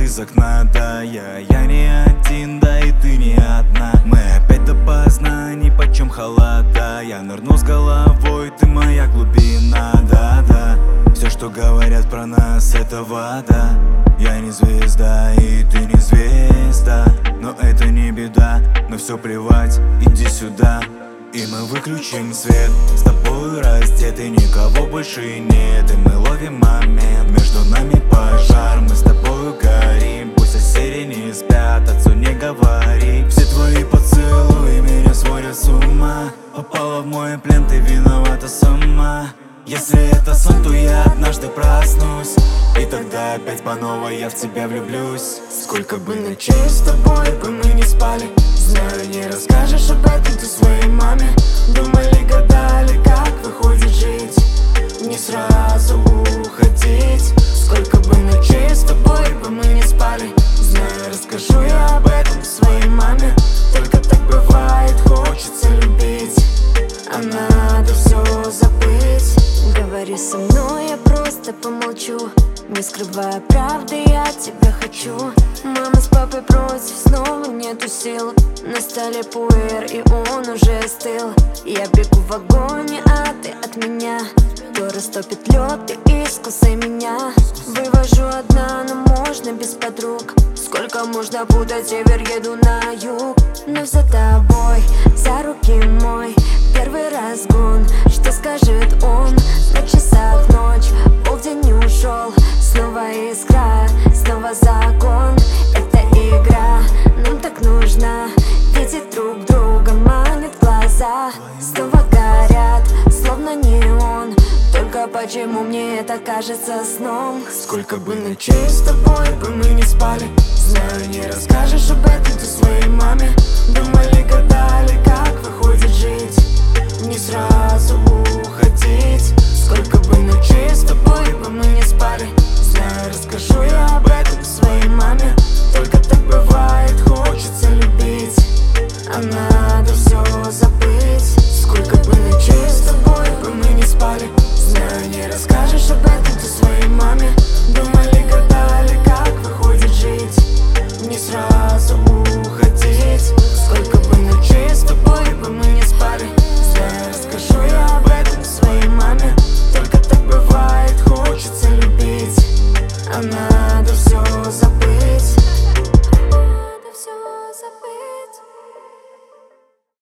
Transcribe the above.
из окна Да, я, я не один, да и ты не одна. Мы опять допоздна, ни почем холода. Я нырну с головой, ты моя глубина Да, да, все, что говорят про нас, это вода Я не звезда, и ты не звезда. Но это не беда, но все плевать, иди сюда. И мы выключим свет С тобой раздеты, никого больше нет. И мы ловим момент, виновата сама если это сон, то я однажды проснусь. И тогда опять по новой я в тебя влюблюсь. Сколько бы ночей с тобой бы мы не спали. Знаю, не расскажешь об этом ты своей маме. Думали, гадали, как выходит жить. Не сразу уходить. Сколько бы ночей с тобой бы мы не спали. Знаю, расскажу я об этом своей маме. Только так бывает, хочется любить. А забыть Говори со мной, я просто помолчу. Не скрывая правды, я тебя хочу. Мама с папой против, снова нету сил. На столе пуэр, и он уже остыл. Я бегу в огонь, а ты от меня. Кто растопит лед, ты искусай меня. Вывожу одна, но можно без подруг. Сколько можно путать, север еду на юг. Но за тобой, за руки Видеть друг друга манит глаза. Снова горят, словно неон Только почему мне это кажется сном? Сколько бы ночей с тобой бы мы не спали. Знаю, не расскажешь об этом ты своей маме. Думали, гадали,